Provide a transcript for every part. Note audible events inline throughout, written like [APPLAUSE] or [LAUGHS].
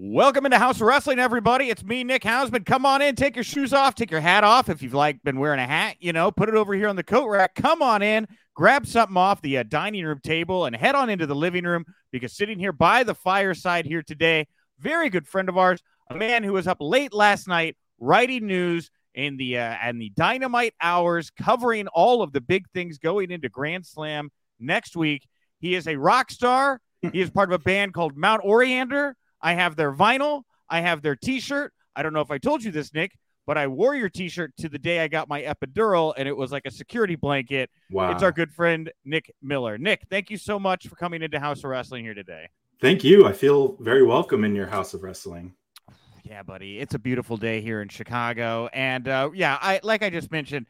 Welcome into Haus of Wrestling, everybody. It's me, Nick Hausman. Come on in, take your shoes off, take your hat off. If you've like been wearing a hat, you know, put it over here on the coat rack. Come on in, grab something off the uh, dining room table, and head on into the living room because sitting here by the fireside here today, very good friend of ours, a man who was up late last night writing news in the uh, and the dynamite hours, covering all of the big things going into Grand Slam next week. He is a rock star. He is part of a band called Mount Oriander. I have their vinyl. I have their T-shirt. I don't know if I told you this, Nick, but I wore your T-shirt to the day I got my epidural, and it was like a security blanket. Wow. It's our good friend Nick Miller. Nick, thank you so much for coming into Haus of Wrestling here today. Thank you. I feel very welcome in your house of wrestling. Yeah, buddy, it's a beautiful day here in Chicago, and uh, yeah, I like I just mentioned,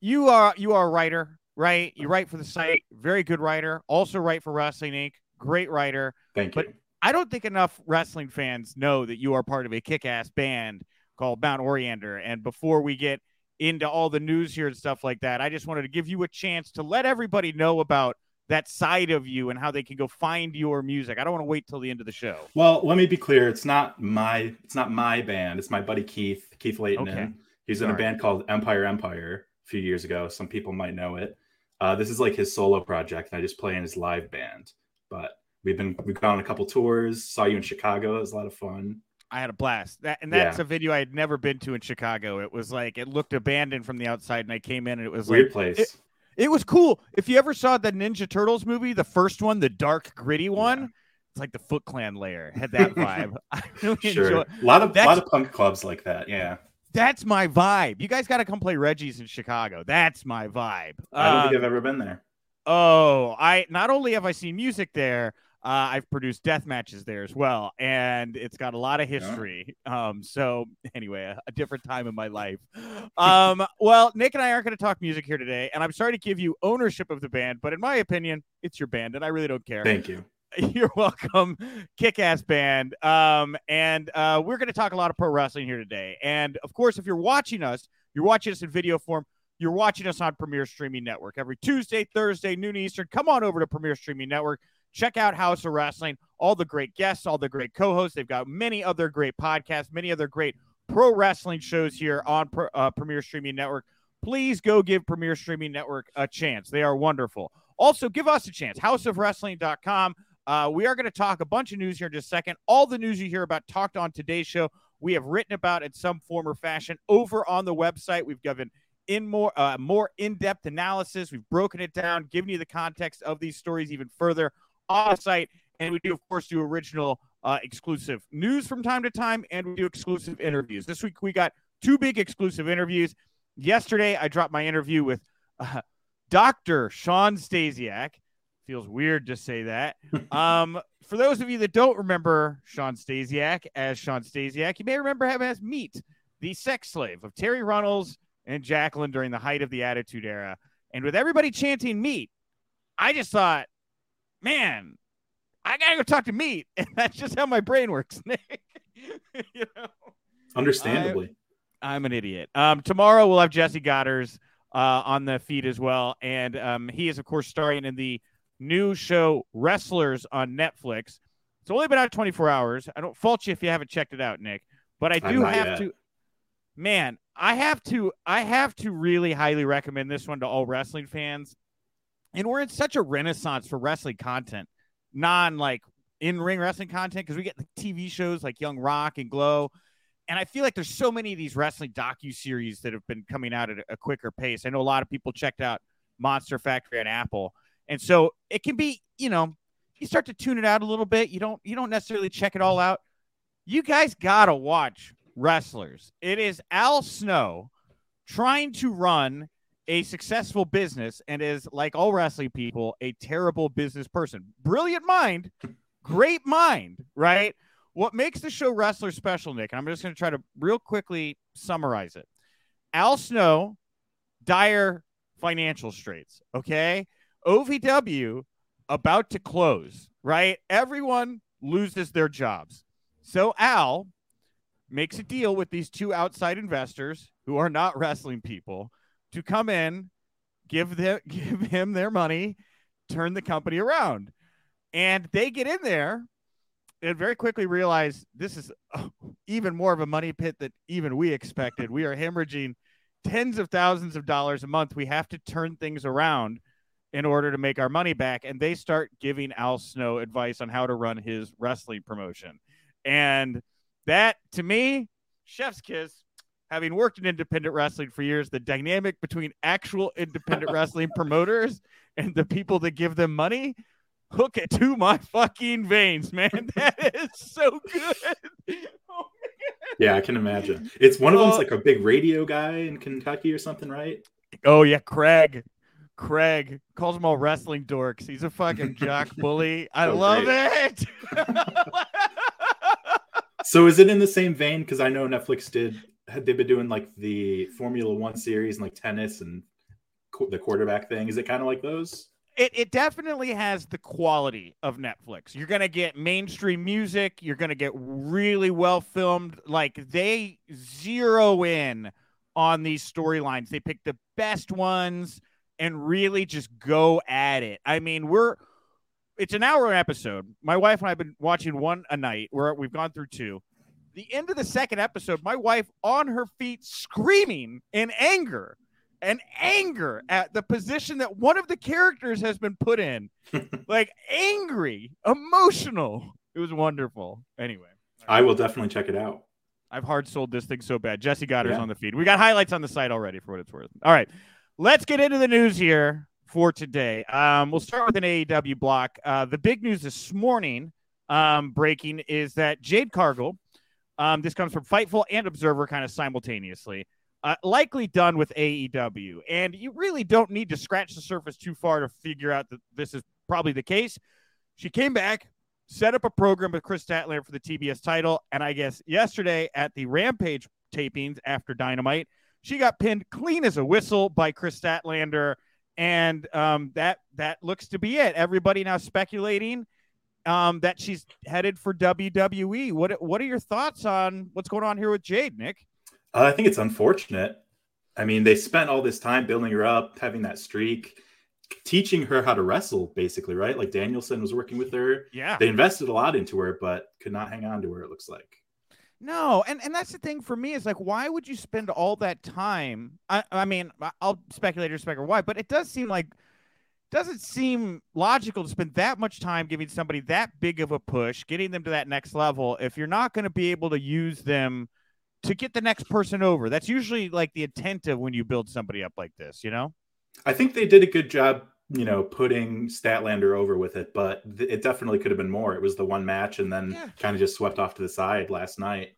you are you are a writer, right? You write for the site, very good writer. Also write for Wrestling Inc. Great writer. Thank But you. I don't think enough wrestling fans know that you are part of a kick-ass band called Mount Oriander. And before we get into all the news here and stuff like that, I just wanted to give you a chance to let everybody know about that side of you and how they can go find your music. I don't want to wait till the end of the show. Well, let me be clear. It's not my it's not my band. It's my buddy Keith, Keith Layton. Okay. He's in a Sorry. band called Empire Empire a few years ago. Some people might know it. Uh, this is like his solo project, and I just play in his live band. But we've been we've gone on a couple tours. Saw you in Chicago. It was a lot of fun. I had a blast. That and that's Yeah. a video I had never been to in Chicago. It was like it looked abandoned from the outside, and I came in and it was Weird like place. it- it was cool. If you ever saw the Ninja Turtles movie, the first one, the dark, gritty one, Yeah. it's like the Foot Clan layer had that vibe. [LAUGHS] I really sure. enjoy. A lot of That's- lot of punk clubs like that. Yeah. That's my vibe. You guys got to come play Reggie's in Chicago. That's my vibe. I don't think um, I've ever been there. Oh, I not only have I seen music there, uh, I've produced death matches there as well, and it's got a lot of history. Um, so [LAUGHS] anyway, a, a different time in my life. Um, well, Nick and I aren't going to talk music here today, and I'm sorry to give you ownership of the band, but in my opinion, it's your band, and I really don't care. Thank you. [LAUGHS] You're welcome, kick ass band. Um, and uh, we're going to talk a lot of pro wrestling here today. And of course, if you're watching us, you're watching us in video form. You're watching us on Premier Streaming Network every Tuesday, Thursday, noon Eastern. Come on over to Premier Streaming Network. Check out Haus of Wrestling. All the great guests, all the great co-hosts. They've got many other great podcasts, many other great pro wrestling shows here on uh, Premier Streaming Network. Please go give Premier Streaming Network a chance. They are wonderful. Also, give us a chance. HausOfWrestling.com. Uh, we are going to talk a bunch of news here in just a second. All the news you hear about talked on today's show, we have written about in some form or fashion over on the website. We've given in more uh, more in-depth analysis. We've broken it down, given you the context of these stories even further on site, and we do of course do original uh, exclusive news from time to time, and we do exclusive interviews. This week we got two big exclusive interviews. Yesterday I dropped my interview with uh, Dr. Shawn Stasiak. Feels weird to say that. [LAUGHS] Um, for those of you that don't remember Shawn Stasiak as Shawn Stasiak, you may remember him as Meat, the sex slave of Terri Runnels and Jacqueline during the height of the Attitude Era. And with everybody chanting Meat, I just thought, man, I gotta go talk to Meat, [LAUGHS] and that's just how my brain works, [LAUGHS] Nick. you know. Understandably. I'm an idiot. Um, tomorrow we'll have Jessie Godderz uh, on the feed as well, and um, he is of course starring in the new show Wrestlers on Netflix. It's only been out 24 hours. I don't fault you if you haven't checked it out, Nick, but I do have yet. to. Man, I have to. I have to really highly recommend this one to all wrestling fans. And we're in such a renaissance for wrestling content, non like in ring wrestling content because we get the TV shows like Young Rock and Glow. And I feel like there's so many of these wrestling docu series that have been coming out at a quicker pace. I know a lot of people checked out Monster Factory on Apple, and so it can be, you know, you start to tune it out a little bit. You don't, you don't necessarily check it all out. You guys gotta watch wrestlers. It is Al Snow trying to run a successful business and is like all wrestling people a terrible business person. Brilliant mind great mind right? What makes the show wrestler special nick and i'm just going to try to real quickly summarize it. Al snow dire financial straits okay? Ovw about to close right? Everyone loses their jobs. So al makes a deal with these two outside investors who are not wrestling people to come in, give them [LAUGHS] give him their money, turn the company around. And they get in there and very quickly realize this is even more of a money pit than even we expected. We are hemorrhaging tens of thousands of dollars a month. We have to turn things around in order to make our money back. And they start giving Al Snow advice on how to run his wrestling promotion. And that to me, chef's kiss. Having worked in independent wrestling for years, the dynamic between actual independent [LAUGHS] wrestling promoters and the people that give them money hook it to my fucking veins, man. [LAUGHS] That is so good. Oh, [LAUGHS] yeah, I can imagine. It's one of them's uh, like a big radio guy in Kentucky or something, right? Oh yeah, Craig. Craig calls them all wrestling dorks. He's a fucking jock bully. I love great. it. so is it in the same vein? Because I know Netflix did had they been doing like the Formula One series and like tennis and co- the quarterback thing? Is it kind of like those? It, it definitely has the quality of Netflix. You're to get mainstream music. You're to get really well filmed. Like they zero in on these storylines. They pick the best ones and really just go at it. I mean, we're it's an hour episode. My wife and I have been watching one a night. Where we've gone through two. The end of the second episode, my wife on her feet screaming in anger and anger at the position that one of the characters has been put in. [LAUGHS] like angry, emotional. It was wonderful. Anyway, I will definitely check it out. I've hard sold this thing so bad. Jessie Godderz yeah. on the feed. We got highlights on the site already for what it's worth. All right, let's get into the news here for today. Um, we'll start with an AEW block. Uh, the big news this morning, um, breaking, is that Jade Cargill. Um, this comes from Fightful and Observer, kind of simultaneously. Uh, likely done with AEW, and you really don't need to scratch the surface too far to figure out that this is probably the case. She came back, set up a program with Kris Statlander for the TBS title, and I guess yesterday at the Rampage tapings after Dynamite, she got pinned clean as a whistle by Kris Statlander and um, that that looks to be it. Everybody now speculating um, that she's headed for WWE. What what are your thoughts on what's going on here with Jade, Nick? Uh, I think it's unfortunate. I mean, they spent all this time building her up, having that streak, teaching her how to wrestle, basically, right? Like Danielson was working with her. Yeah, they invested a lot into her, but could not hang on to her. It looks like. No, and and that's the thing for me is like, why would you spend all that time? I, I mean, I'll speculate or speculate why, but it does seem like doesn't seem logical to spend that much time giving somebody that big of a push, getting them to that next level, if you're not going to be able to use them to get the next person over. That's usually like the intent of when you build somebody up like this, you know? I think they did a good job, you know, putting Statlander over with it, but th- it definitely could have been more. It was the one match and then yeah. kind of just swept off to the side last night.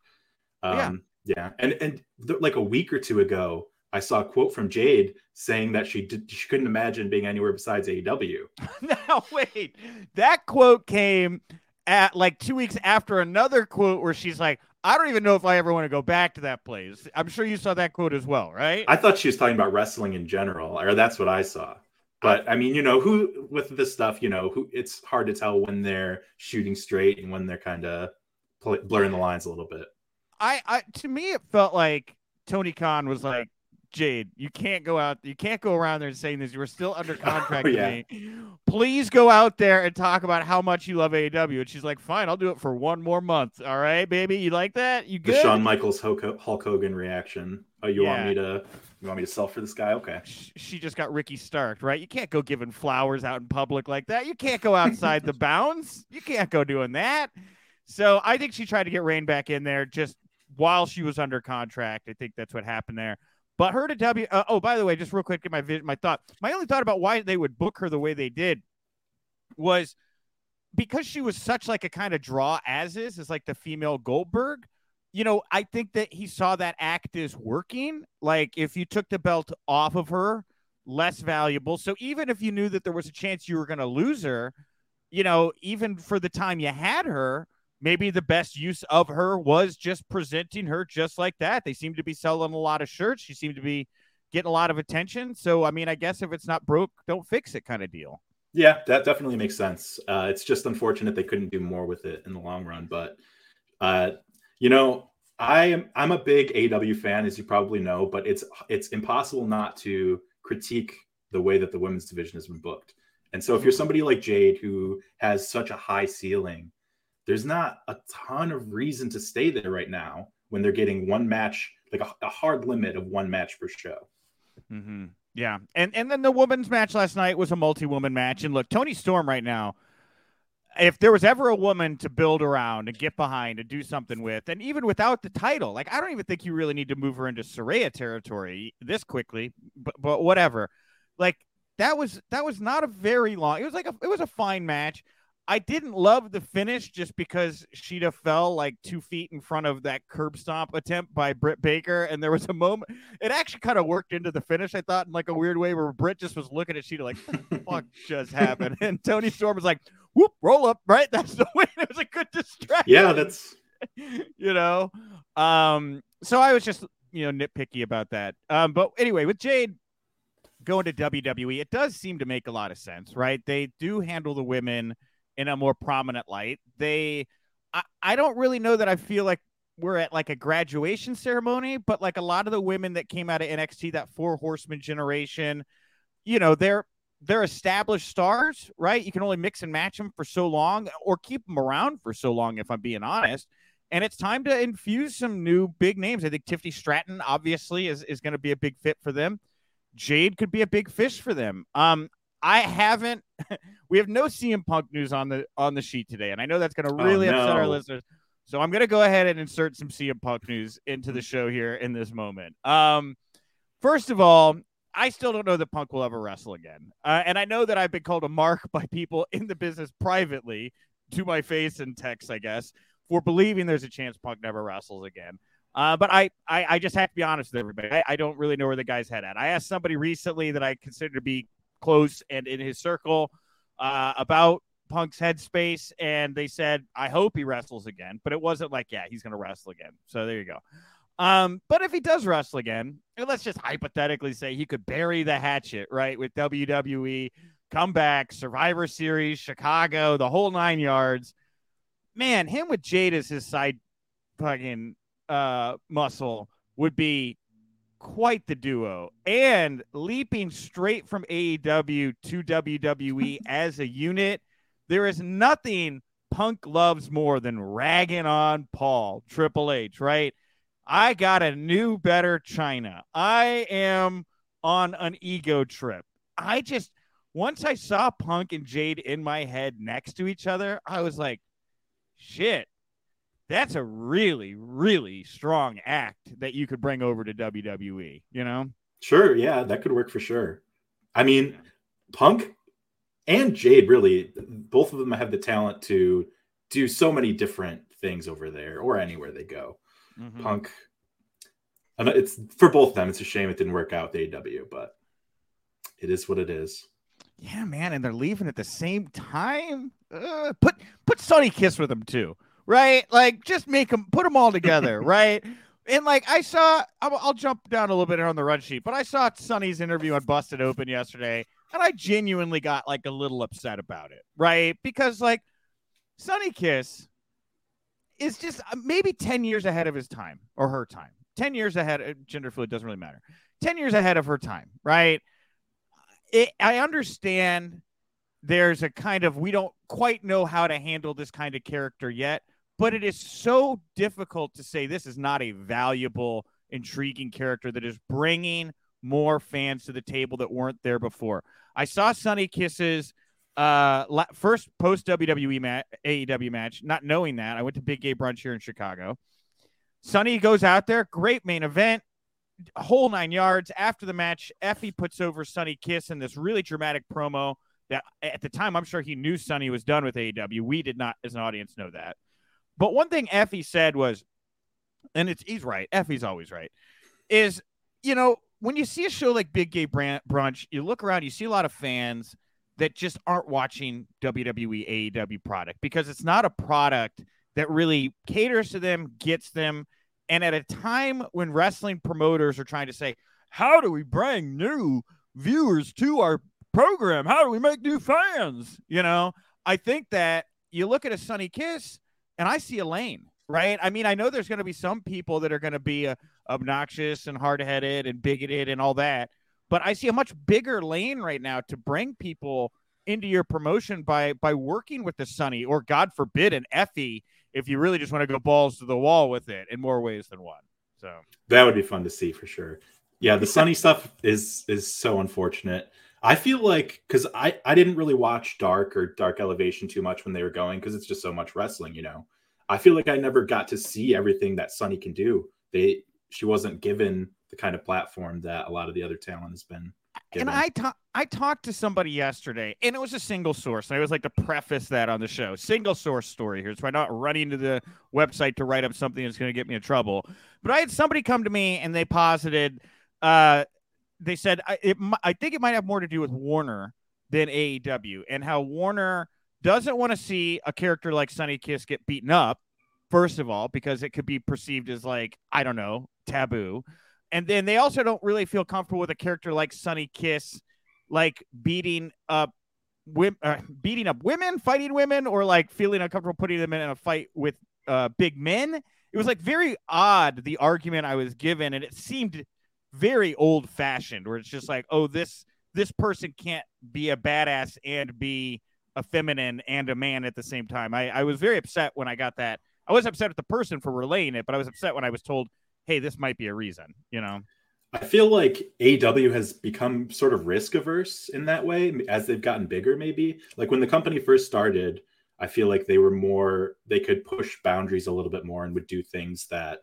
Um, yeah. yeah. And, and th- like a week or two ago, I saw a quote from Jade saying that she did, she couldn't imagine being anywhere besides AEW. [LAUGHS] now wait, that quote came at like two weeks after another quote where she's like, "I don't even know if I ever want to go back to that place." I'm sure you saw that quote as well, right? I thought she was talking about wrestling in general, or that's what I saw. But I mean, you know, who with this stuff, you know, who it's hard to tell when they're shooting straight and when they're kind of blurring the lines a little bit. I, I to me, it felt like Tony Khan was like, Jade, you can't go out. You can't go around there saying this. You are still under [LAUGHS] oh, contract oh, yeah. me. Please go out there and talk about how much you love AEW. And she's like, "Fine, I'll do it for one more month. All right, baby. You like that? You good?" The Shawn Michaels Hulk Hogan reaction. Oh, you Yeah. want me to? You want me to sell for this guy? Okay. she just got Ricky Stark, right? You can't go giving flowers out in public like that. You can't go outside the [LAUGHS] bounds. You can't go doing that. So I think she tried to get Rain back in there just while she was under contract. I think that's what happened there. But her to W. Uh, oh, by the way, just real quick, get my my thought. My only thought about why they would book her the way they did was because she was such like a kind of draw as is, is like the female Goldberg you know, I think that he saw that act as working. Like if you took the belt off of her, less valuable. So even if you knew that there was a chance you were going to lose her, you know, even for the time you had her, maybe the best use of her was just presenting her just like that. They seem to be selling a lot of shirts. She seemed to be getting a lot of attention. So, I mean, I guess if it's not broke, don't fix it kind of deal. Yeah, that definitely makes sense. Uh, it's just unfortunate they couldn't do more with it in the long run. But uh, you know, I am I'm a big AW fan, as you probably know, but it's it's impossible not to critique the way that the women's division has been booked. And so if you're somebody like Jade who has such a high ceiling, there's not a ton of reason to stay there right now when they're getting one match, like a, a hard limit of one match per show. Mm-hmm. Yeah, and and then the women's match last night was a multi-woman match, and look, Toni Storm right now. If there was ever a woman to build around and get behind and do something with, and even without the title, like I don't even think you really need to move her into Saraya territory this quickly. But but whatever, like that was that was not a very long. It was like a it was a fine match. I didn't love the finish just because Shida fell like two feet in front of that curb stomp attempt by Britt Baker, and there was a moment. It actually kind of worked into the finish, I thought, in like a weird way, where Britt just was looking at Shida like, "What the [LAUGHS] fuck just happened?" [LAUGHS] And Toni Storm was like, "Whoop, roll up, right? [LAUGHS] That's the win." It was a good distraction. Yeah, that's you know. Um, so I was just you know nitpicky about that. Um, but anyway, with Jade going to WWE, it does seem to make a lot of sense, right? They do handle the women in a more prominent light. They, I, I don't really know that I feel like we're at like a graduation ceremony, but like a lot of the women that came out of NXT, that four horseman generation, you know, they're they're established stars, right? You can only mix and match them for so long or keep them around for so long, if I'm being honest. And it's time to infuse some new big names. I think Tiffany Stratton obviously is, is going to be a big fit for them. Jade could be a big fish for them. Um, I haven't. [LAUGHS] we have no CM Punk news on the on the sheet today, and I know that's going to Oh, really upset our listeners. So I'm going to go ahead and insert some CM Punk news into the show here in this moment. Um, first of all, I still don't know that Punk will ever wrestle again, uh, and I know that I've been called a mark by people in the business privately to my face and text, I guess, for believing there's a chance Punk never wrestles again. Uh, but I, I, I just have to be honest with everybody. I, I don't really know where the guy's head at. I asked somebody recently that I consider to be close and in his circle uh, about Punk's headspace, and they said, "I hope he wrestles again." But it wasn't like, "Yeah, he's going to wrestle again." So there you go. Um, but if he does wrestle again, let's just hypothetically say he could bury the hatchet, right, with WWE, come back, Survivor Series, Chicago, the whole nine yards. Man, him with Jade as his side fucking uh muscle would be quite the duo. And leaping straight from AEW to WWE [LAUGHS] as a unit, there is nothing Punk loves more than ragging on Paul, Triple H, right? I got a new, better Chyna. I am on an ego trip. I just, once I saw Punk and Jade in my head next to each other, I was like, shit, that's a really, really strong act that you could bring over to WWE, you know? Sure, yeah, that could work for sure. I mean, Punk and Jade really, both of them have the talent to do so many different things over there or anywhere they go. Mhm. Punk, and it's for both of them. It's a shame it didn't work out with AEW, but it is what it is. Yeah, man, and they're leaving at the same time. Uh, put put Sonny Kiss with them too, right? Like, just make them put them all together, [LAUGHS] right? And like, I saw, I'll, I'll jump down a little bit on the run sheet, but I saw Sonny's interview on Busted Open yesterday, and I genuinely got like a little upset about it, right? Because like, Sonny Kiss is just uh, maybe ten years ahead of his time or her time. Ten years ahead. uh, Gender fluid doesn't really matter. Ten years ahead of her time, right? it, I understand there's a kind of we don't quite know how to handle this kind of character yet, but it is so difficult to say this is not a valuable intriguing character that is bringing more fans to the table that weren't there before. I saw Sonny Kiss's uh, first post WWE match, AEW match, not knowing that. I went to Big Gay Brunch here in Chicago. Sonny goes out there, great main event, whole nine yards. After the match, Effy puts over Sonny Kiss in this really dramatic promo that at the time I'm sure he knew Sonny was done with AEW. We did not, as an audience, know that. But one thing Effy said was, and it's he's right. Effy's always right. Is you know when you see a show like Big Gay Brunch, you look around, you see a lot of fans that just aren't watching WWE AEW product because it's not a product that really caters to them, gets them. And at a time when wrestling promoters are trying to say, how do we bring new viewers to our program? How do we make new fans? You know, I think that you look at a Sonny Kiss and I see a lane, right? I mean, I know there's going to be some people that are going to be uh, obnoxious and hard headed and bigoted and all that. But I see a much bigger lane right now to bring people into your promotion by by working with the Sonny or God forbid an Effy if you really just want to go balls to the wall with it in more ways than one. So that would be fun to see for sure. Yeah, the Sonny stuff is is so unfortunate. I feel like because I I didn't really watch Dark or Dark Elevation too much when they were going because it's just so much wrestling, you know. I feel like I never got to see everything that Sonny can do. They she wasn't given the kind of platform that a lot of the other talent has been. Given. And I talked I talked to somebody yesterday, and it was a single source. And I always like to preface that on the show. Single source story here, so I'm not running to the website to write up something that's going to get me in trouble. But I had somebody come to me and they posited, uh, they said I, it, I think it might have more to do with Warner than AEW, and how Warner doesn't want to see a character like Sonny Kiss get beaten up. First of all, because it could be perceived as like I don't know taboo. And then they also don't really feel comfortable with a character like Sonny Kiss, like beating up women, uh, beating up women, fighting women, or like feeling uncomfortable putting them in a fight with uh, big men. It was like very odd the argument I was given, and it seemed very old fashioned, where it's just like, oh, this this person can't be a badass and be a feminine and a man at the same time. I, I was very upset when I got that. I was upset at the person for relaying it, but I was upset when I was told hey, this might be a reason, you know? I feel like AW has become sort of risk averse in that way as they've gotten bigger, maybe. Like when the company first started, I feel like they were more, they could push boundaries a little bit more and would do things that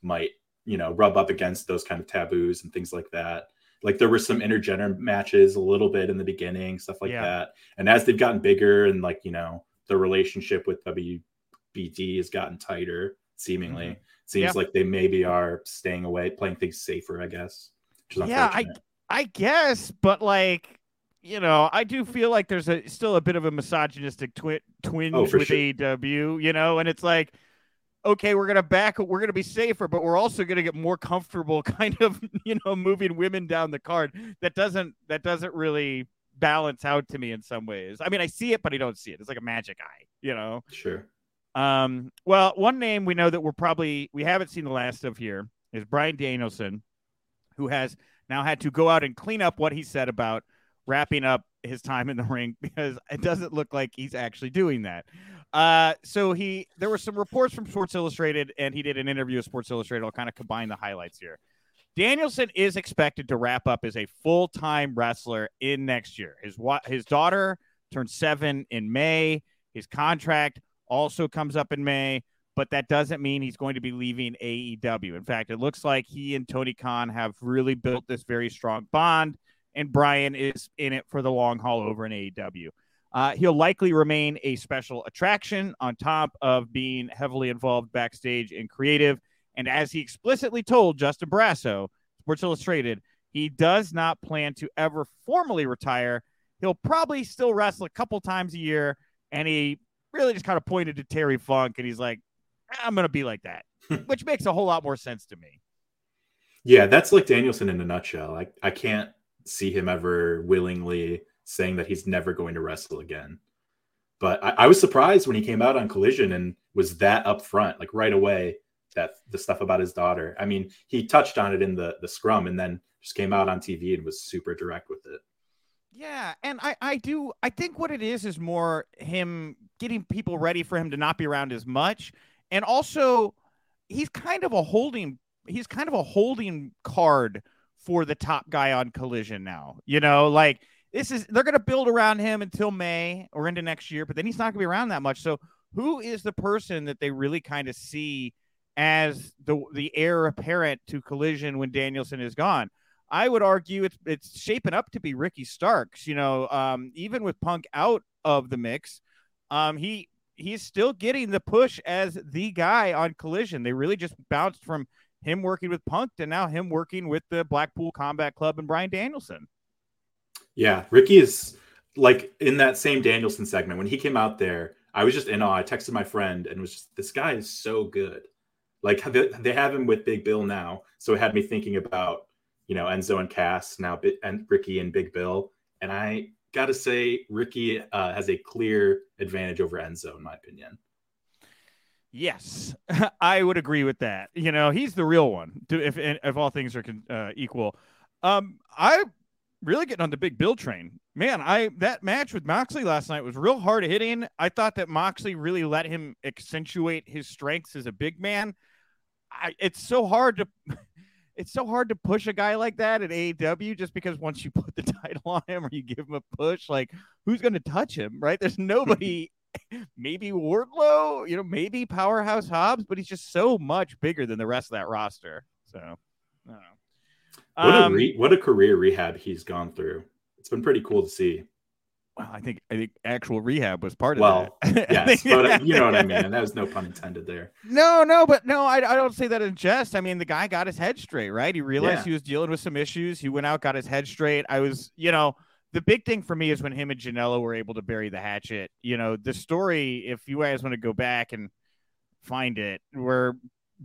might, you know, rub up against those kind of taboos and things like that. Like there were some intergender matches a little bit in the beginning, stuff like yeah. that. And as they've gotten bigger and like, you know, the relationship with WBD has gotten tighter, seemingly. Mm-hmm seems yeah. like they maybe are staying away, playing things safer, I guess. yeah, I I guess, but like you know, I do feel like there's a still a bit of a misogynistic twi- twinge oh, with sure. AEW, you know, and it's like, okay, we're gonna back, we're gonna be safer, but we're also gonna get more comfortable, [LAUGHS] kind of, you know, moving women down the card. That doesn't that doesn't really balance out to me in some ways. I mean, I see it, but I don't see it. It's like a magic eye, you know. Sure. Um, well, one name we know that we're probably we haven't seen the last of here is Bryan Danielson, who has now had to go out and clean up what he said about wrapping up his time in the ring [LAUGHS] because it doesn't look like he's actually doing that. Uh, so he there were some reports from Sports Illustrated, and he did an interview with Sports Illustrated. I'll kind of combine the highlights here. Danielson is expected to wrap up as a full time wrestler in next year. His his daughter turned seven in May. His contract also comes up in May, but that doesn't mean he's going to be leaving AEW. In fact, it looks like he and Tony Khan have really built this very strong bond, and Bryan is in it for the long haul over in AEW. Uh, he'll likely remain a special attraction on top of being heavily involved backstage and creative. And as he explicitly told Justin Barrasso, Sports Illustrated, he does not plan to ever formally retire. He'll probably still wrestle a couple times a year, and he really just kind of pointed to Terry Funk and he's like, I'm going to be like that, [LAUGHS] which makes a whole lot more sense to me. Yeah, that's like Danielson in a nutshell. I, I can't see him ever willingly saying that he's never going to wrestle again. But I, I was surprised when he came out on Collision and was that upfront, like right away, that the stuff about his daughter. I mean, he touched on it in the the scrum and then just came out on TV and was super direct with it. Yeah, and I I do I think what it is is more him getting people ready for him to not be around as much, and also he's kind of a holding he's kind of a holding card for the top guy on Collision now. You know, like this is they're going to build around him until May or into next year, but then he's not going to be around that much. So who is the person that they really kind of see as the the heir apparent to Collision when Danielson is gone? I would argue it's it's shaping up to be Ricky Starks. You know, um, even with Punk out of the mix, um, he he's still getting the push as the guy on Collision. They really just bounced from him working with Punk to now him working with the Blackpool Combat Club and Bryan Danielson. Yeah, Ricky is like in that same Danielson segment when he came out there. I was just in awe. I texted my friend and was just, this guy is so good. Like they have him with Big Bill now, so it had me thinking about you know Enzo and Cass now, and Ricky and Big Bill. And I got to say, Ricky uh, has a clear advantage over Enzo, in my opinion. Yes, [LAUGHS] I would agree with that. You know, he's the real one. If if all things are uh, equal, um, I really getting on the big Bill train. Man, I that match with Moxley last night was real hard hitting. I thought that Moxley really let him accentuate his strengths as a big man. I, it's so hard to [LAUGHS] it's so hard to push a guy like that at AEW just because once you [LAUGHS] put the title on him or you give him a push, like who's going to touch him, right? There's [LAUGHS] nobody. maybe Wardlow, you know, maybe Powerhouse Hobbs, but he's just so much bigger than the rest of that roster. So, I don't know. What a um, re- what a career rehab he's gone through. It's been pretty cool to see. Well, I think I think actual rehab was part of well, that. [LAUGHS] yes, but uh, you know what I mean. That was no pun [LAUGHS] intended there. No, no, but no, I, I don't say that in jest. I mean, the guy got his head straight, right? He realized yeah. he was dealing with some issues. He went out, got his head straight. I was, you know, the big thing for me is when him and Janela were able to bury the hatchet. You know, the story. If you guys want to go back and find it, where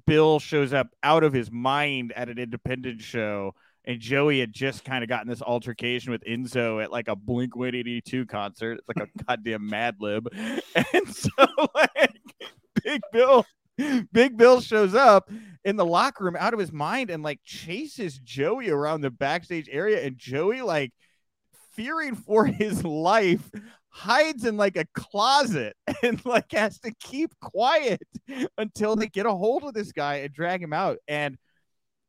Bill shows up out of his mind at an independent show and Joey had just kind of gotten this altercation with Enzo at like a Blink 182 concert. It's like a goddamn Mad Lib. [LAUGHS] And so like Big Bill Big Bill shows up in the locker room out of his mind and like chases Joey around the backstage area and Joey like fearing for his life hides in like a closet [LAUGHS] and like has to keep quiet [LAUGHS] until they get a hold of this guy and drag him out and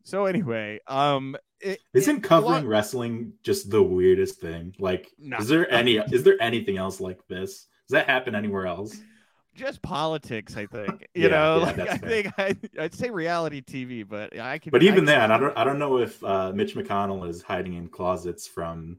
so anyway, um, it, isn't covering wrestling just the weirdest thing? Like, no. is there any is there anything else like this? Does that happen anywhere else? Just politics, I think. [LAUGHS] You yeah, know, yeah, like, I fair. think I, would say reality TV, but I can. But even I then, I don't I don't know if uh, Mitch McConnell is hiding in closets from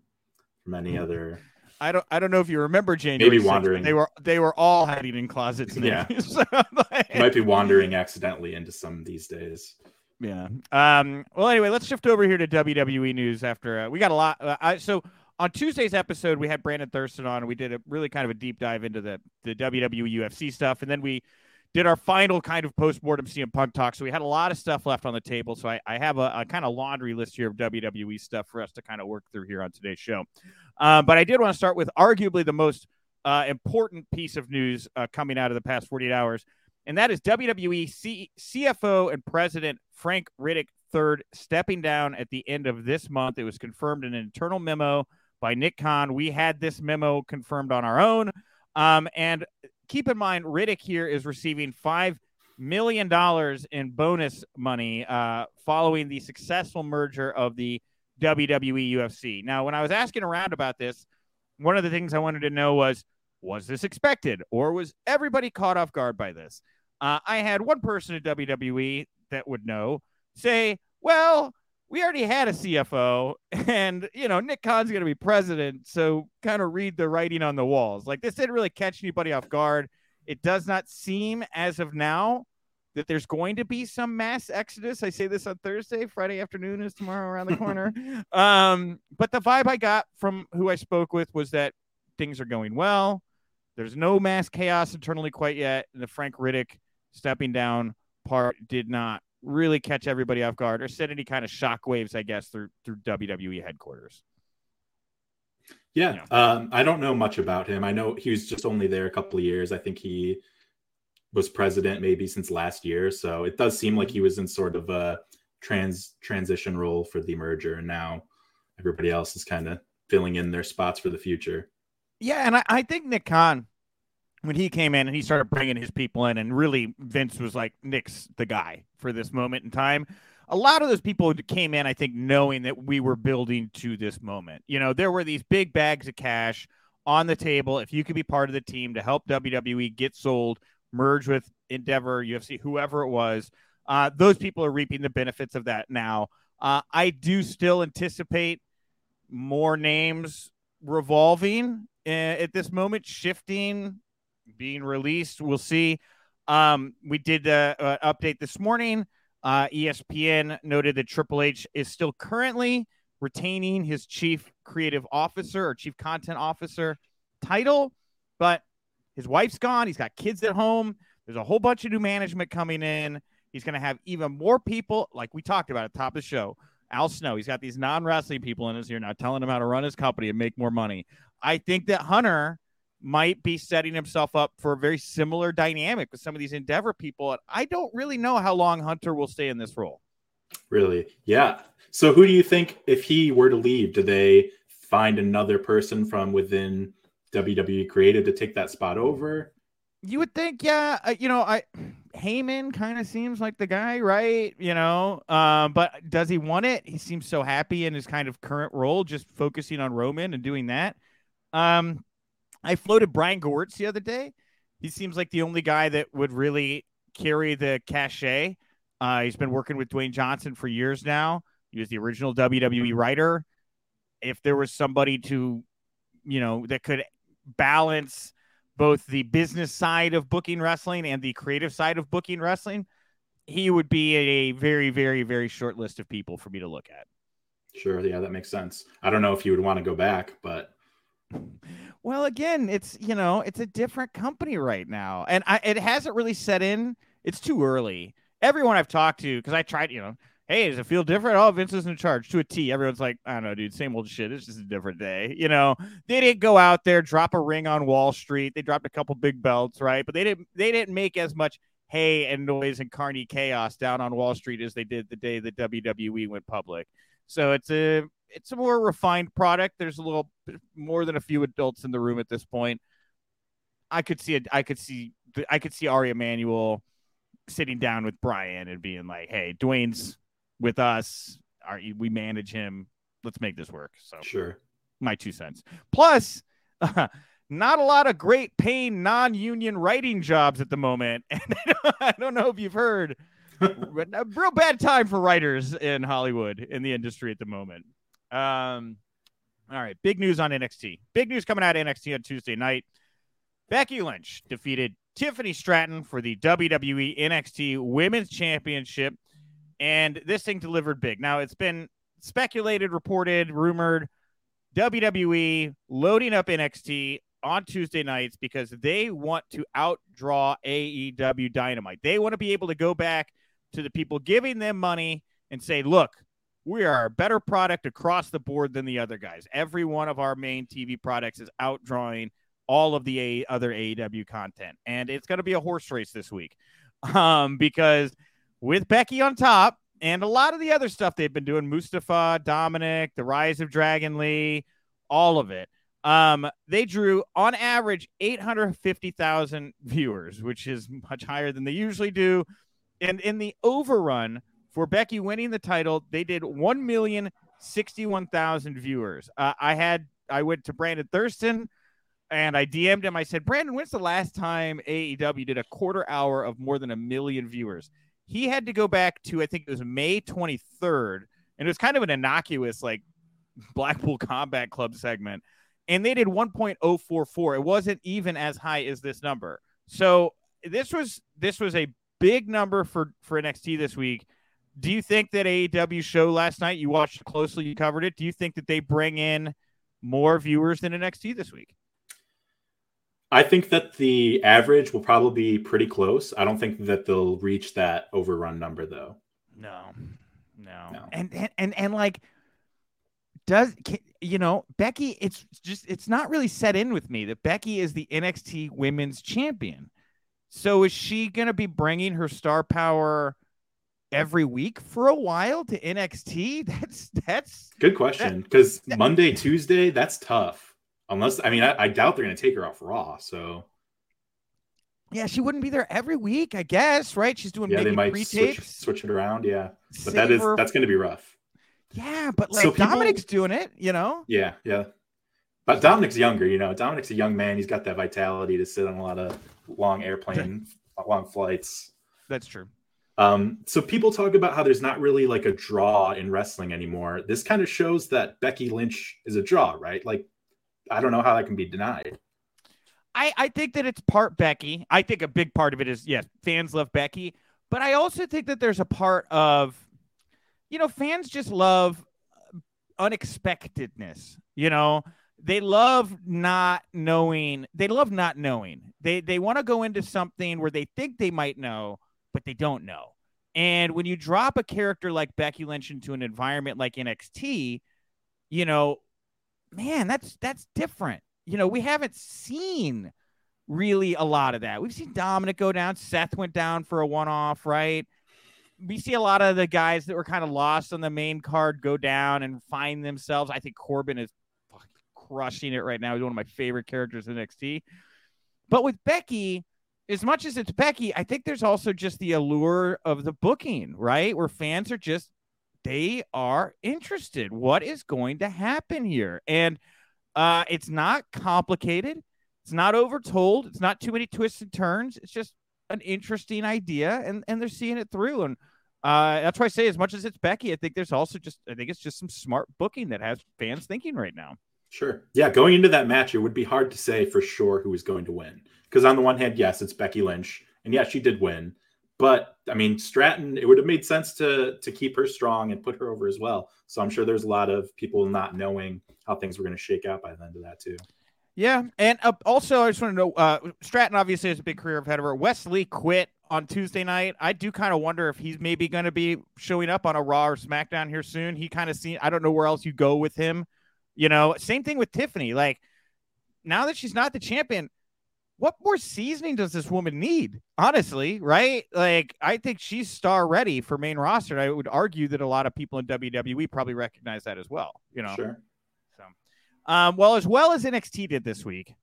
from any other. I don't. I don't know if you remember January. Maybe 6th, wandering. They were. They were all hiding in closets. [LAUGHS] Yeah. [LAUGHS] so, like... Might be wandering accidentally into some these days. Yeah. Um, well, anyway, let's shift over here to WWE news. After uh, we got a lot. Uh, I, so on Tuesday's episode, we had Brandon Thurston on. And we did a really kind of a deep dive into the the WWE UFC stuff, and then we did our final kind of post mortem CM Punk talk. So we had a lot of stuff left on the table. So I, I have a, a kind of laundry list here of WWE stuff for us to kind of work through here on today's show. Um, but I did want to start with arguably the most uh, important piece of news uh, coming out of the past 48 hours and that is WWE C- CFO and President Frank Riddick III stepping down at the end of this month. It was confirmed in an internal memo by Nick Khan. We had this memo confirmed on our own. Um, and keep in mind, Riddick here is receiving five million dollars in bonus money uh, following the successful merger of the WWE UFC. Now, when I was asking around about this, one of the things I wanted to know was was this expected or was everybody caught off guard by this? Uh, I had one person at WWE that would know say, well, we already had a CFO, [LAUGHS] and you know Nick Khan's going to be president, so kind of read the writing on the walls. Like this didn't really catch anybody off guard. It does not seem as of now that there's going to be some mass exodus. I say this on Thursday, Friday afternoon is tomorrow around the corner. [LAUGHS] um, but the vibe I got from who I spoke with was that things are going well. There's no mass chaos internally quite yet. And the Frank Riddick stepping down part did not really catch everybody off guard or send any kind of shockwaves, I guess, through through WWE headquarters. Yeah, um, I don't know much about him. I know he was just only there a couple of years. I think he was president maybe since last year, so it does seem like he was in sort of a trans transition role for the merger, and now everybody else is kind of filling in their spots for the future. Yeah, and I, I think Nick Khan when he came in and he started bringing his people in, and really Vince was like, Nick's the guy for this moment in time. a lot of those people came in, I think, knowing that we were building to this moment. You know, there were these big bags of cash on the table. If you could be part of the team to help WWE get sold, merge with Endeavor, UFC, whoever it was, uh, those people are reaping the benefits of that now. Uh, I do still anticipate more names revolving uh, at this moment, shifting, being released. We'll see. Um, we did an update this morning. Uh, ESPN noted that Triple H is still currently retaining his chief creative officer or chief content officer title, but his wife's gone. He's got kids at home. There's a whole bunch of new management coming in. He's going to have even more people, like we talked about at the top of the show. Al Snow, he's got these non wrestling people in his ear now telling him how to run his company and make more money. I think that Hunter might be setting himself up for a very similar dynamic with some of these Endeavor people. And I don't really know how long Hunter will stay in this role. Really? Yeah. So who do you think if he were to leave, do they find another person from within WWE creative to take that spot over? You would think, yeah. Uh, you know, I Heyman kind of seems like the guy, right? You know, um, but does he want it? He seems so happy in his kind of current role, just focusing on Roman and doing that. Um, I floated Brian Gewirtz the other day. He seems like the only guy that would really carry the cachet. Uh, he's been working with Dwayne Johnson for years now. He was the original WWE writer. If there was somebody to, you know, that could balance both the business side of booking wrestling and the creative side of booking wrestling, he would be a very, very, very short list of people for me to look at. Sure. Yeah, that makes sense. I don't know if you would want to go back, but well, again, it's you know, it's a different company right now, and I, it hasn't really set in. It's too early. Everyone I've talked to, because I tried, you know, hey, does it feel different? Oh, Vince is in charge to a T. Everyone's like, I don't know, dude, same old shit. It's just a different day. You know, they didn't go out there drop a ring on Wall Street. They dropped a couple big belts, right? But they didn't. They didn't make as much hay and noise and carny chaos down on Wall Street as they did the day that WWE went public. So it's a it's a more refined product. There's a little more than a few adults in the room at this point. I could see it. I could see. I could see Ari Emanuel sitting down with Brian and being like, "Hey, Dwayne's with us. Are we manage him? Let's make this work." So sure, my two cents. Plus, uh, [LAUGHS] not a lot of great paying non-union writing jobs at the moment, [LAUGHS] and I don't know if you've heard. [LAUGHS] a real bad time for writers in Hollywood in the industry at the moment. Um, all right, big news on NXT. Big news coming out of NXT on Tuesday night. Becky Lynch defeated Tiffany Stratton for the WWE NXT Women's Championship, and this thing delivered big. Now it's been speculated, reported, rumored. WWE loading up NXT on Tuesday nights because they want to outdraw AEW Dynamite. They want to be able to go back to the people giving them money and say, look, we are a better product across the board than the other guys. Every one of our main TV products is outdrawing all of the a- other AEW content. And it's going to be a horse race this week [LAUGHS] um, because with Becky on top and a lot of the other stuff they've been doing Mustafa, Dominic, the rise of Dragon Lee, all of it. Um, they drew on average 850,000 viewers, which is much higher than they usually do. And in the overrun, for Becky winning the title, they did 1,061,000 viewers. Uh, I had, I went to Brandon Thurston and I DM'd him. I said, Brandon, when's the last time AEW did a quarter hour of more than a million viewers? He had to go back to, I think it was May 23rd. And it was kind of an innocuous, like [LAUGHS] Blackpool Combat Club segment. And they did 1.044. It wasn't even as high as this number. So this was this was a big number for for NXT this week do you think that AEW show last night, you watched closely, you covered it. Do you think that they bring in more viewers than NXT this week? I think that the average will probably be pretty close. I don't think that they'll reach that overrun number though. No. No. no. And, and and and like does you know Becky it's just it's not really set in with me that Becky is the NXT women's champion. So is she going to be bringing her star power every week for a while to NXT? [LAUGHS] That's that's good question because Monday, Tuesday, that's tough. Unless I mean, I, I doubt they're going to take her off Raw. So Yeah, she wouldn't be there every week, I guess, right? She's doing Yeah, they might switch, switch it around. Yeah, but save that is her- that's going to be rough. yeah, but like So people- Dominic's doing it, you know. Yeah, yeah. But Dominic's younger, you know. Dominic's a young man. He's got that vitality to sit on a lot of long airplane, long flights. That's true. Um, so people talk about how there's not really like a draw in wrestling anymore. This kind of shows that Becky Lynch is a draw, right? Like, I don't know how that can be denied. I, I think that it's part Becky. I think a big part of it is yes, fans love Becky, but I also think that there's a part of, you know, fans just love unexpectedness. You know, they love not knowing. They love not knowing. They they want to go into something where they think they might know, but they don't know. And when you drop a character like Becky Lynch into an environment like NXT, you know, man, that's that's different. You know, we haven't seen really a lot of that. We've seen Dominic go down, Seth went down for a one-off, right? We see a lot of the guys that were kind of lost on the main card go down and find themselves. I think Corbin is crushing it right now. He's one of my favorite characters in NXT. But with Becky, as much as it's Becky, I think there's also just the allure of the booking, right? Where fans are just they are interested. What is going to happen here? And uh, it's not complicated. It's not overtold. It's not too many twists and turns. It's just an interesting idea, and and they're seeing it through. And uh, that's why I say, as much as it's Becky, I think there's also just I think it's just some smart booking that has fans thinking right now. Sure. Yeah, going into that match, it would be hard to say for sure who was going to win. Because on the one hand, yes, it's Becky Lynch, and yeah, she did win. But I mean, Stratton, it would have made sense to to keep her strong and put her over as well. So I'm sure there's a lot of people not knowing how things were going to shake out by the end of that too. Yeah, and uh, also I just want to know, uh, Stratton obviously has a big career ahead of her. Wes Lee quit on Tuesday night. I do kind of wonder if he's maybe going to be showing up on a Raw or SmackDown here soon. He kind of seen. I don't know where else you go with him. You know, same thing with Tiffany. Like now that she's not the champion, what more seasoning does this woman need? Honestly, right? Like I think she's star ready for main roster. I would argue that a lot of people in WWE probably recognize that as well. You know, Sure. so, um, well, as well as NXT did this week,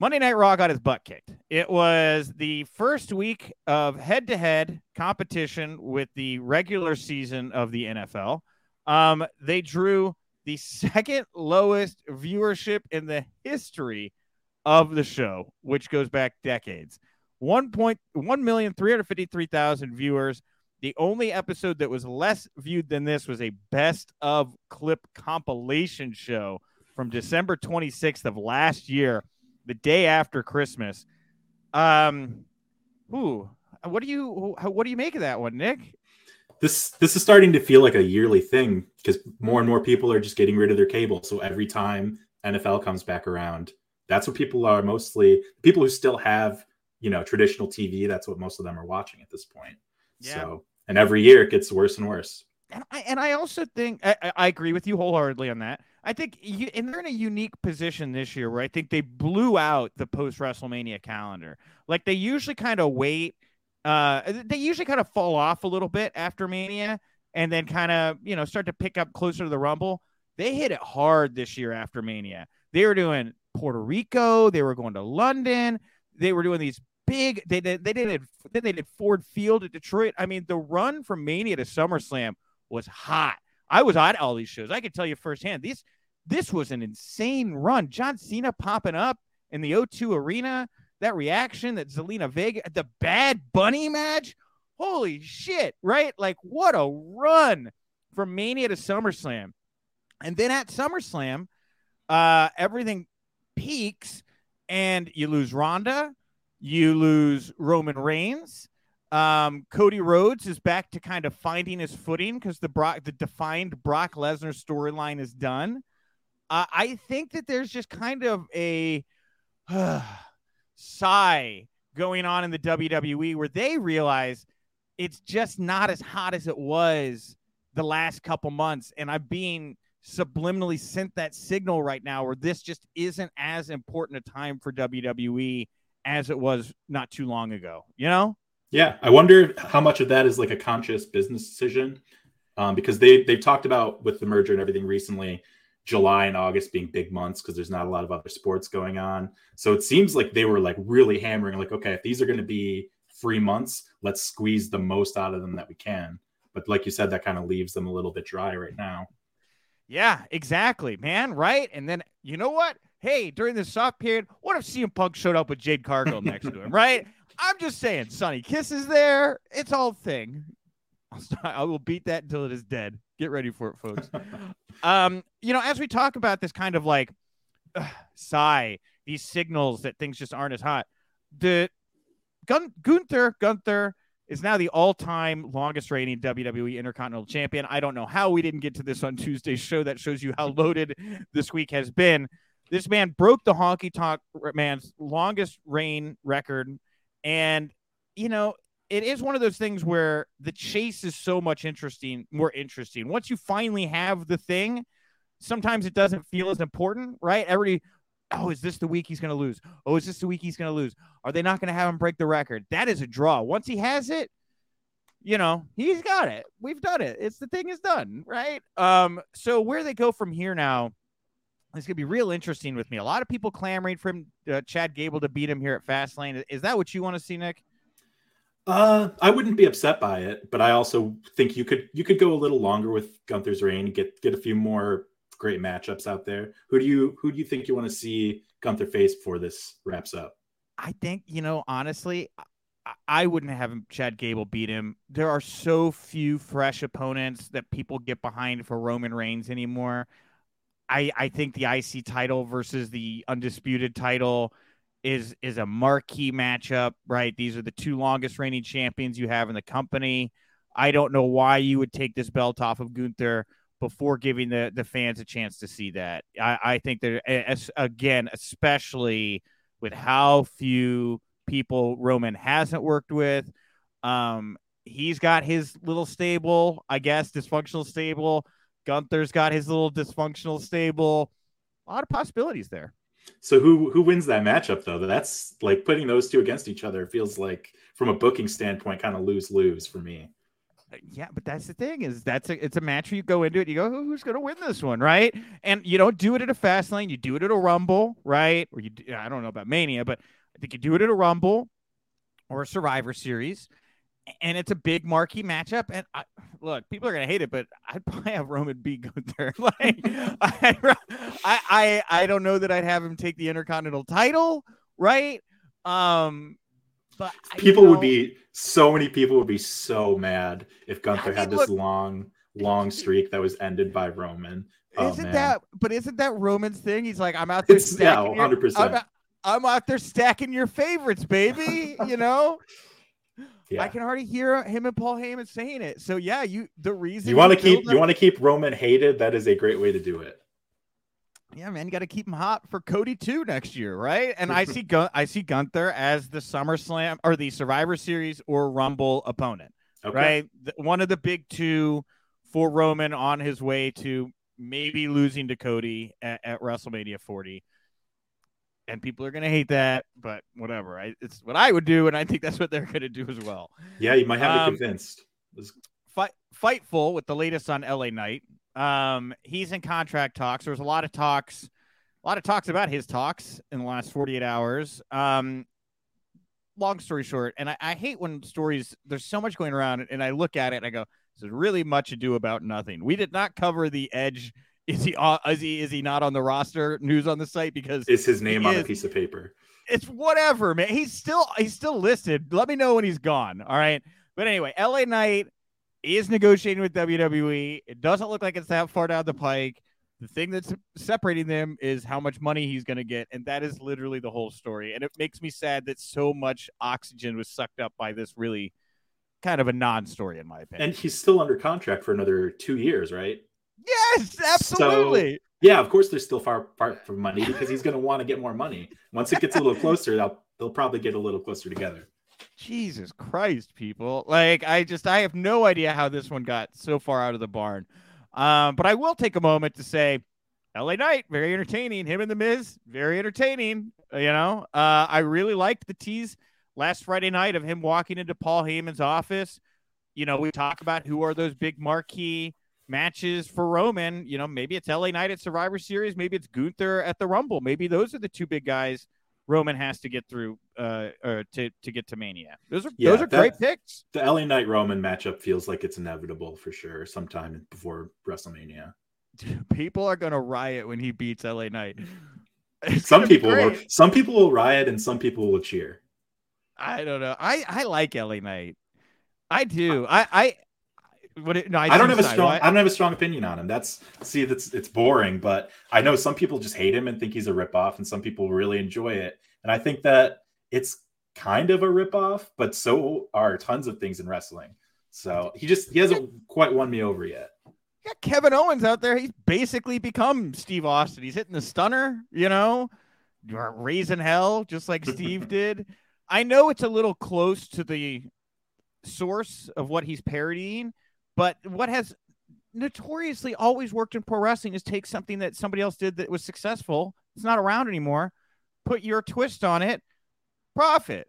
Monday Night Raw got his butt kicked. It was the first week of head to head competition with the regular season of the NFL. Um, they drew the second lowest viewership in the history of the show, which goes back decades. 1.1,353,000 viewers. The only episode that was less viewed than this was a best of clip compilation show from December 26th of last year, the day after Christmas. Um, ooh, what do you what do you make of that one, Nick? This this is starting to feel like a yearly thing because more and more people are just getting rid of their cable. So every time NFL comes back around, that's what people are mostly people who still have you know traditional TV. That's what most of them are watching at this point. Yeah. So and every year it gets worse and worse. And I, and I also think I, I- agree with you wholeheartedly on that. I think you, and they're in a unique position this year where I think they blew out the post WrestleMania calendar. Like they usually kind of wait. Uh, they usually kind of fall off a little bit after Mania, and then kind of you know start to pick up closer to the Rumble. They hit it hard this year after Mania. They were doing Puerto Rico. They were going to London. They were doing these big. They did. They did. Then they did Ford Field at Detroit. I mean, the run from Mania to SummerSlam was hot. I was at all these shows. I could tell you firsthand. These this was an insane run. John Cena popping up in the O2 Arena. That reaction that Zelina Vega, the Bad Bunny match. Holy shit! Right? Like what a run from Mania to SummerSlam, and then at SummerSlam, uh, everything peaks, and you lose Ronda, you lose Roman Reigns. Um, Cody Rhodes is back to kind of finding his footing because the Brock, the defined Brock Lesnar storyline is done. Uh, I think that there's just kind of a [SIGHS] sigh going on in the WWE where they realize it's just not as hot as it was the last couple months, and I'm being subliminally sent that signal right now where this just isn't as important a time for WWE as it was not too long ago. You know? Yeah, I wonder how much of that is like a conscious business decision, um, because they they've talked about with the merger and everything recently. July and August being big months because there's not a lot of other sports going on. So it seems like they were like really hammering, like, okay, if these are going to be free months, let's squeeze the most out of them that we can. But like you said, that kind of leaves them a little bit dry right now. Yeah, exactly, man. Right. And then you know what? Hey, during this soft period, what if CM Punk showed up with Jade Cargill next to him, right? [LAUGHS] I'm just saying, Sonny Kiss is there. It's all thing. I will beat that until it is dead. Get ready for it, folks. um, you know, as we talk about this kind of like uh, sigh, these signals that things just aren't as hot. The Gun- Gunther Gunther is now the all-time longest reigning WWE Intercontinental Champion. I don't know how we didn't get to this on Tuesday's show. That shows you how loaded this week has been. This man broke the Honky Tonk Man's longest reign record, and you know it is one of those things where the chase is so much interesting, more interesting. Once you finally have the thing, sometimes it doesn't feel as important, right? Everybody, oh, is this the week he's going to lose? Oh, is this the week he's going to lose? Are they not going to have him break the record? That is a draw. Once he has it, you know, he's got it. We've done it. It's the thing is done, right? Um, so where they go from here now is going to be real interesting with me. A lot of people clamoring for him, uh, Chad Gable to beat him here at Fastlane. Is that what you want to see, Nick? Uh, I wouldn't be upset by it, but I also think you could you could go a little longer with Gunther's reign, get get a few more great matchups out there. Who do you who do you think you want to see Gunther face before this wraps up? I think you know honestly, I wouldn't have Chad Gable beat him. There are so few fresh opponents that people get behind for Roman Reigns anymore. I I think the IC title versus the undisputed title is is a marquee matchup, right? These are the two longest reigning champions you have in the company. I don't know why you would take this belt off of Gunther before giving the the fans a chance to see that. I, I think that as, again, especially with how few people Roman hasn't worked with, um, he's got his little stable, I guess, dysfunctional stable. Gunther's got his little dysfunctional stable. A lot of possibilities there. So who who wins that matchup though? That's like putting those two against each other feels like from a booking standpoint kind of lose lose for me. Uh, yeah, but that's the thing is that's a it's a match where you go into it, you go, who's going to win this one, right? And you don't do it at a fast lane, you do it at a rumble, right? Or you I don't know about Mania, but I think you do it at a rumble or a Survivor Series, and it's a big marquee matchup. And I, look, people are gonna hate it, but I'd [LAUGHS] probably have Roman beat Gunther. [LAUGHS] like, I, I, I, don't know that I'd have him take the Intercontinental title, right? Um, but people know, would be so many people would be so mad if Gunther I mean, had this look, long, long streak that was ended by Roman. Oh, isn't man. that? But isn't that Roman's thing? He's like, I'm out there. It's, yeah, hundred percent. I'm out there stacking your favorites, baby. you know. Yeah. I can already hear him and Paul Heyman saying it. So yeah, you the reason you want to keep you want to keep Roman hated. That is a great way to do it. Yeah, man, you got to keep him hot for Cody too next year, right? And I [LAUGHS] see Gun- I see Gunther as the SummerSlam or the Survivor Series or Rumble opponent, okay. right? The, one of the big two for Roman on his way to maybe losing to Cody at, at WrestleMania 40 and people are going to hate that, but whatever. I, it's what I would do, and I think that's what they're going to do as well. Yeah, you might have um, me convinced. Fight Fightful with the latest on LA Knight. Um, he's in contract talks. There was a lot of talks, a lot of talks about his talks in the last 48 hours. Um, long story short, and I, I hate when stories there's so much going around, and I look at it and I go, "This is really much ado about nothing." We did not cover the Edge is he is he is he not on the roster news on the site because is his name on is, a piece of paper? It's whatever, man. He's still he's still listed. Let me know when he's gone. All right. But anyway, LA Knight is negotiating with WWE. It doesn't look like it's that far down the pike. The thing that's separating them is how much money he's going to get, and that is literally the whole story. And it makes me sad that so much oxygen was sucked up by this really kind of a non-story, in my opinion. And he's still under contract for another two years, right? Yes, absolutely. So, yeah, of course, they're still far apart from money because he's going to want to get more money. Once it gets a little closer, they'll they'll probably get a little closer together. Jesus Christ, people! Like, I just I have no idea how this one got so far out of the barn. Um, but I will take a moment to say, LA Knight, very entertaining. Him and the Miz, very entertaining. You know, uh, I really liked the tease last Friday night of him walking into Paul Heyman's office. You know, we talk about who are those big marquee matches for Roman. You know, maybe it's LA Knight at Survivor Series, maybe it's Gunther at the Rumble. Maybe those are the two big guys Roman has to get through uh, or to to get to Mania. Those are yeah, those are that, great picks. The LA Knight Roman matchup feels like it's inevitable for sure sometime before WrestleMania. [LAUGHS] People are gonna riot when he beats LA Knight. [LAUGHS] It's some people will, some people will riot and some people will cheer. I don't know. I I like LA Knight. I do. I I what it, no, I, I don't have a strong. What? I don't have a strong opinion on him. That's see, that's it's boring. But I know some people just hate him and think he's a ripoff, and some people really enjoy it. And I think that it's kind of a ripoff, but so are tons of things in wrestling. So he just he hasn't quite won me over yet. Yeah, Kevin Owens out there. He's basically become Steve Austin. He's hitting the stunner, you know, raising hell just like Steve [LAUGHS] did. I know it's a little close to the source of what he's parodying, but what has notoriously always worked in pro wrestling is take something that somebody else did that was successful. It's not around anymore. Put your twist on it. Profit.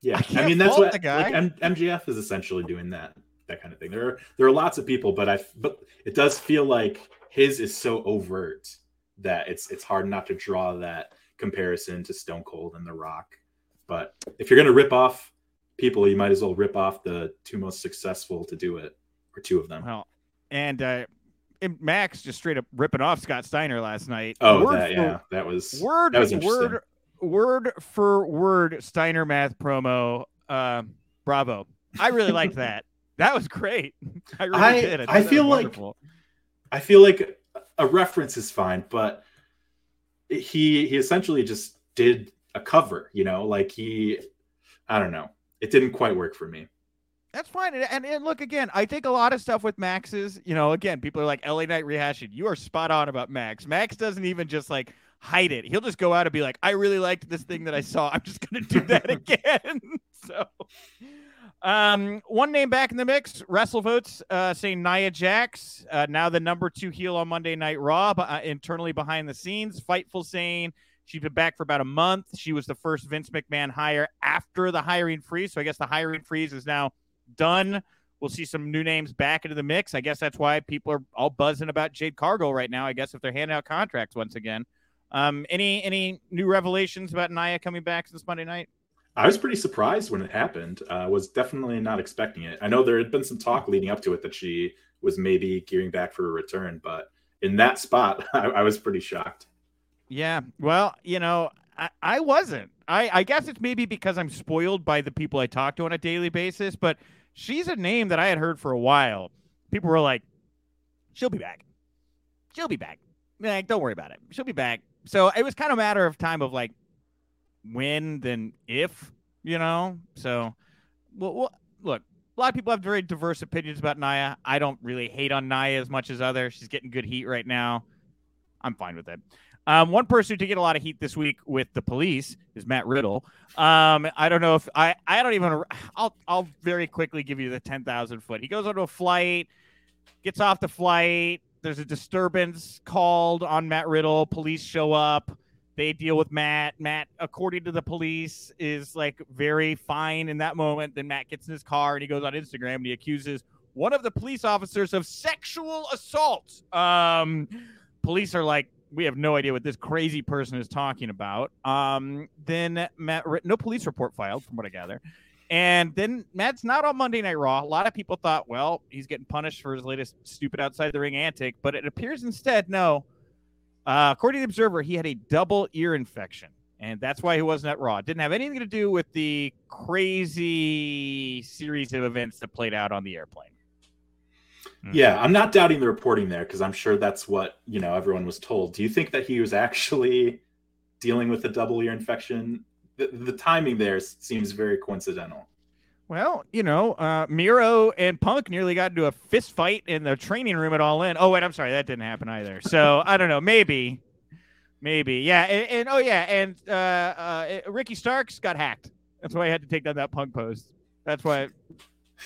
Yeah, I, I mean that's what the guy. like, M- MJF is essentially doing that that kind of thing. There are there are lots of people, but I but it does feel like his is so overt that it's it's hard not to draw that comparison to Stone Cold and The Rock. But if you're gonna rip off people, you might as well rip off the two most successful to do it or two of them. Well, and uh, Max just straight up ripping off Scott Steiner last night. Oh, word that, for, yeah, that was word that was word word for word Steiner math promo. Uh, bravo! I really liked [LAUGHS] that. That was great. I really I, did. I, I feel like I feel like a reference is fine, but he he essentially just did a cover. You know, like he, I don't know. It didn't quite work for me. That's fine. And, and, and, look, again, I think a lot of stuff with Max is, you know, again, people are like LA Knight rehashing. You are spot on about Max. Max doesn't even just like hide it. He'll just go out and be like, I really liked this thing that I saw. I'm just going to do that [LAUGHS] again. [LAUGHS] so, um, one name back in the mix, WrestleVotes uh, saying Nia Jax, uh, now the number two heel on Monday Night Raw, uh, internally behind the scenes. Fightful saying she's been back for about a month. She was the first Vince McMahon hire after the hiring freeze. So I guess the hiring freeze is now done. We'll see some new names back into the mix. I guess that's why people are all buzzing about Jade Cargill right now. I guess if they're handing out contracts once again. Um, any any new revelations about Nia coming back since Monday night? I was pretty surprised when it happened. Uh, was definitely not expecting it. I know there had been some talk leading up to it that she was maybe gearing back for a return, but in that spot, [LAUGHS] I, I was pretty shocked. Yeah, well, you know, I, I wasn't. I, I guess it's maybe because I'm spoiled by the people I talk to on a daily basis, but she's a name that I had heard for a while. People were like, she'll be back. She'll be back. Like, don't worry about it. She'll be back. So it was kind of a matter of time of like when than if, you know? So, well, well, look, a lot of people have very diverse opinions about Nia. I don't really hate on Nia as much as others. She's getting good heat right now. I'm fine with it. Um, one person who did get a lot of heat this week with the police is Matt Riddle. Um, I don't know if I, I don't even, I'll, I'll very quickly give you the 10,000 foot. He goes onto a flight, gets off the flight. There's a disturbance called on Matt Riddle. Police show up. They deal with Matt. Matt, according to the police, is like very fine in that moment. Then Matt gets in his car and he goes on Instagram and he accuses one of the police officers of sexual assault. Um, police are like, we have no idea what this crazy person is talking about. Um, then Matt, no police report filed, from what I gather. And then Matt's not on Monday Night Raw. A lot of people thought, well, he's getting punished for his latest stupid outside the ring antic, but it appears instead, no. Uh, according to the Observer, he had a double ear infection, and that's why he wasn't at Raw. It didn't have anything to do with the crazy series of events that played out on the airplane. Mm-hmm. Yeah, I'm not doubting the reporting there because I'm sure that's what you know everyone was told. Do you think that he was actually dealing with a double ear infection? The, the timing there seems very coincidental. Well, you know, uh, Miro and Punk nearly got into a fist fight in the training room at All In. Oh wait, I'm sorry, that didn't happen either. So [LAUGHS] I don't know, maybe, maybe, yeah, and, and oh yeah, and uh, uh, Ricky Starks got hacked. That's why I had to take down that Punk post. That's why.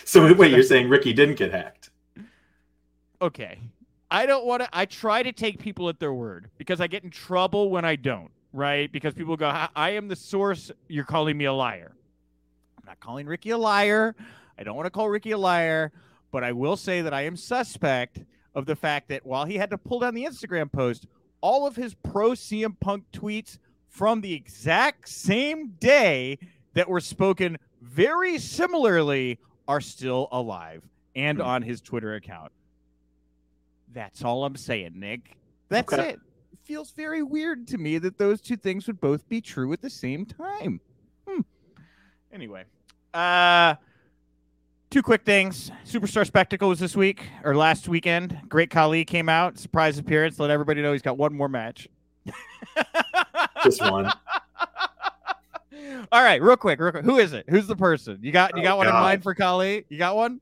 So wait, you're saying Ricky didn't get hacked? Okay. I don't want to. I try to take people at their word because I get in trouble when I don't, right? Because people go, I, I am the source. You're calling me a liar. I'm not calling Ricky a liar. I don't want to call Ricky a liar, but I will say that I am suspect of the fact that while he had to pull down the Instagram post, all of his pro CM Punk tweets from the exact same day that were spoken very similarly are still alive and Hmm. on his Twitter account. That's all I'm saying, Nick. That's Okay. it. It feels very weird to me that those two things would both be true at the same time. Hmm. Anyway, uh, two quick things. Superstar Spectacle was this week or last weekend. Great Khali came out, surprise appearance, let everybody know he's got one more match. [LAUGHS] Just one. All right, real quick, real quick. Who is it? Who's the person? You got you Oh, got one in mind for Khali? You got one?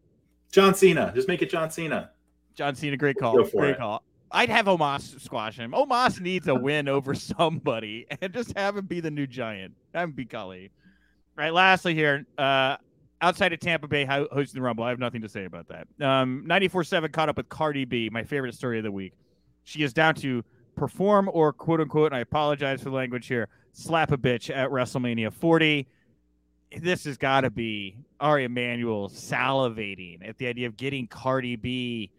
John Cena. Just make it John Cena. John Cena, great call. Great it. call. I'd have Omos squash him. Omos needs a win over [LAUGHS] somebody and just have him be the new giant. Have him be. All right, lastly here, uh, outside of Tampa Bay ho- hosting the Rumble, I have nothing to say about that. Um, 94.7 caught up with Cardi B, my favorite story of the week. She is down to perform or quote unquote, and I apologize for the language here, slap a bitch at WrestleMania 40. This has got to be Ari Emanuel salivating at the idea of getting Cardi B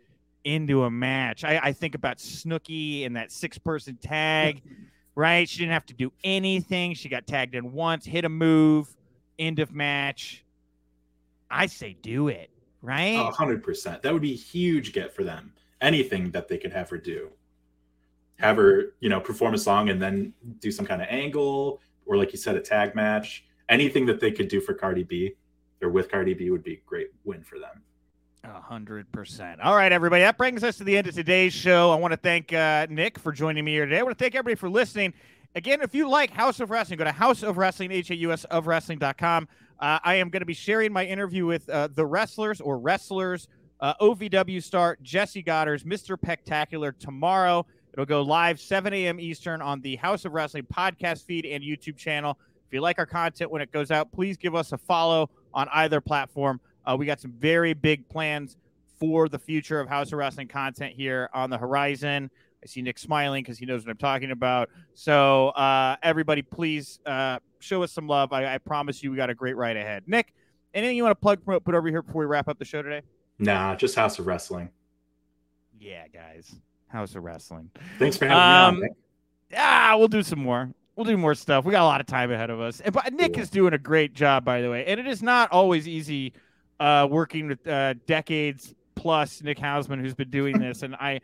into a match. I, I think about Snooki and that six person tag, [LAUGHS] right? She didn't have to do anything. She got tagged in once, hit a move, end of match. I say do it, right? A hundred percent. That would be a huge get for them. Anything that they could have her do. Have her, you know, perform a song and then do some kind of angle, or like you said, a tag match. Anything that they could do for Cardi B or with Cardi B would be a great win for them. Hundred percent. All right, everybody. That brings us to the end of today's show. I want to thank uh, Nick for joining me here today. I want to thank everybody for listening. Again, if you like Haus of Wrestling, go to Haus of Wrestling, H A U S of Wrestling.com. Uh, I am going to be sharing my interview with uh, the wrestlers or wrestlers, uh, OVW star Jessie Godderz Mr. Pectacular tomorrow. It'll go live 7 a.m. Eastern on the Haus of Wrestling podcast feed and YouTube channel. If you like our content when it goes out, please give us a follow on either platform. Uh, we got some very big plans for the future of Haus of Wrestling content here on the horizon. I see Nick smiling because he knows what I'm talking about. So, uh, everybody, please uh, show us some love. I, I promise you, we got a great ride ahead. Nick, anything you want to plug, promote, put over here before we wrap up the show today? Nah, just Haus of Wrestling. Yeah, guys, Haus of Wrestling. Thanks for having Um, me on. Nick. Ah, we'll do some more. We'll do more stuff. We got a lot of time ahead of us. And, but Nick Cool. is doing a great job, by the way. And it is not always easy uh, working with uh, decades plus Nick Hausman, who's been doing this. and I,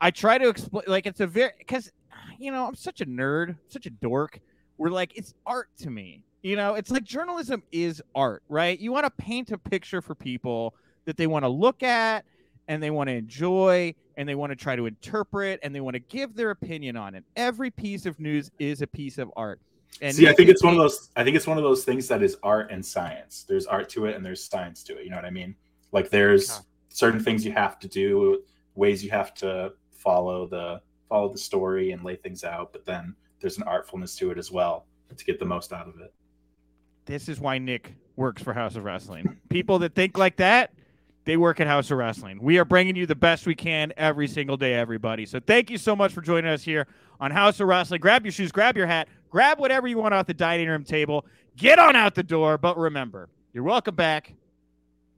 I try to explain, like, it's a very, because, you know, I'm such a nerd, such a dork. We're like, it's art to me. You know, it's like journalism is art, right? You want to paint a picture for people that they want to look at and they want to enjoy and they want to try to interpret and they want to give their opinion on it. Every piece of news is a piece of art. And See, I think it's one of those. I think it's one of those things that is art and science. There's art to it, and there's science to it. You know what I mean? Like there's Yeah. certain things you have to do, ways you have to follow the follow the story and lay things out. But then there's an artfulness to it as well to get the most out of it. This is why Nick works for Haus of Wrestling. People that think like that, they work at Haus of Wrestling. We are bringing you the best we can every single day, everybody. So thank you so much for joining us here on Haus of Wrestling. Grab your shoes, grab your hat, grab whatever you want off the dining room table. Get on out the door. But remember, you're welcome back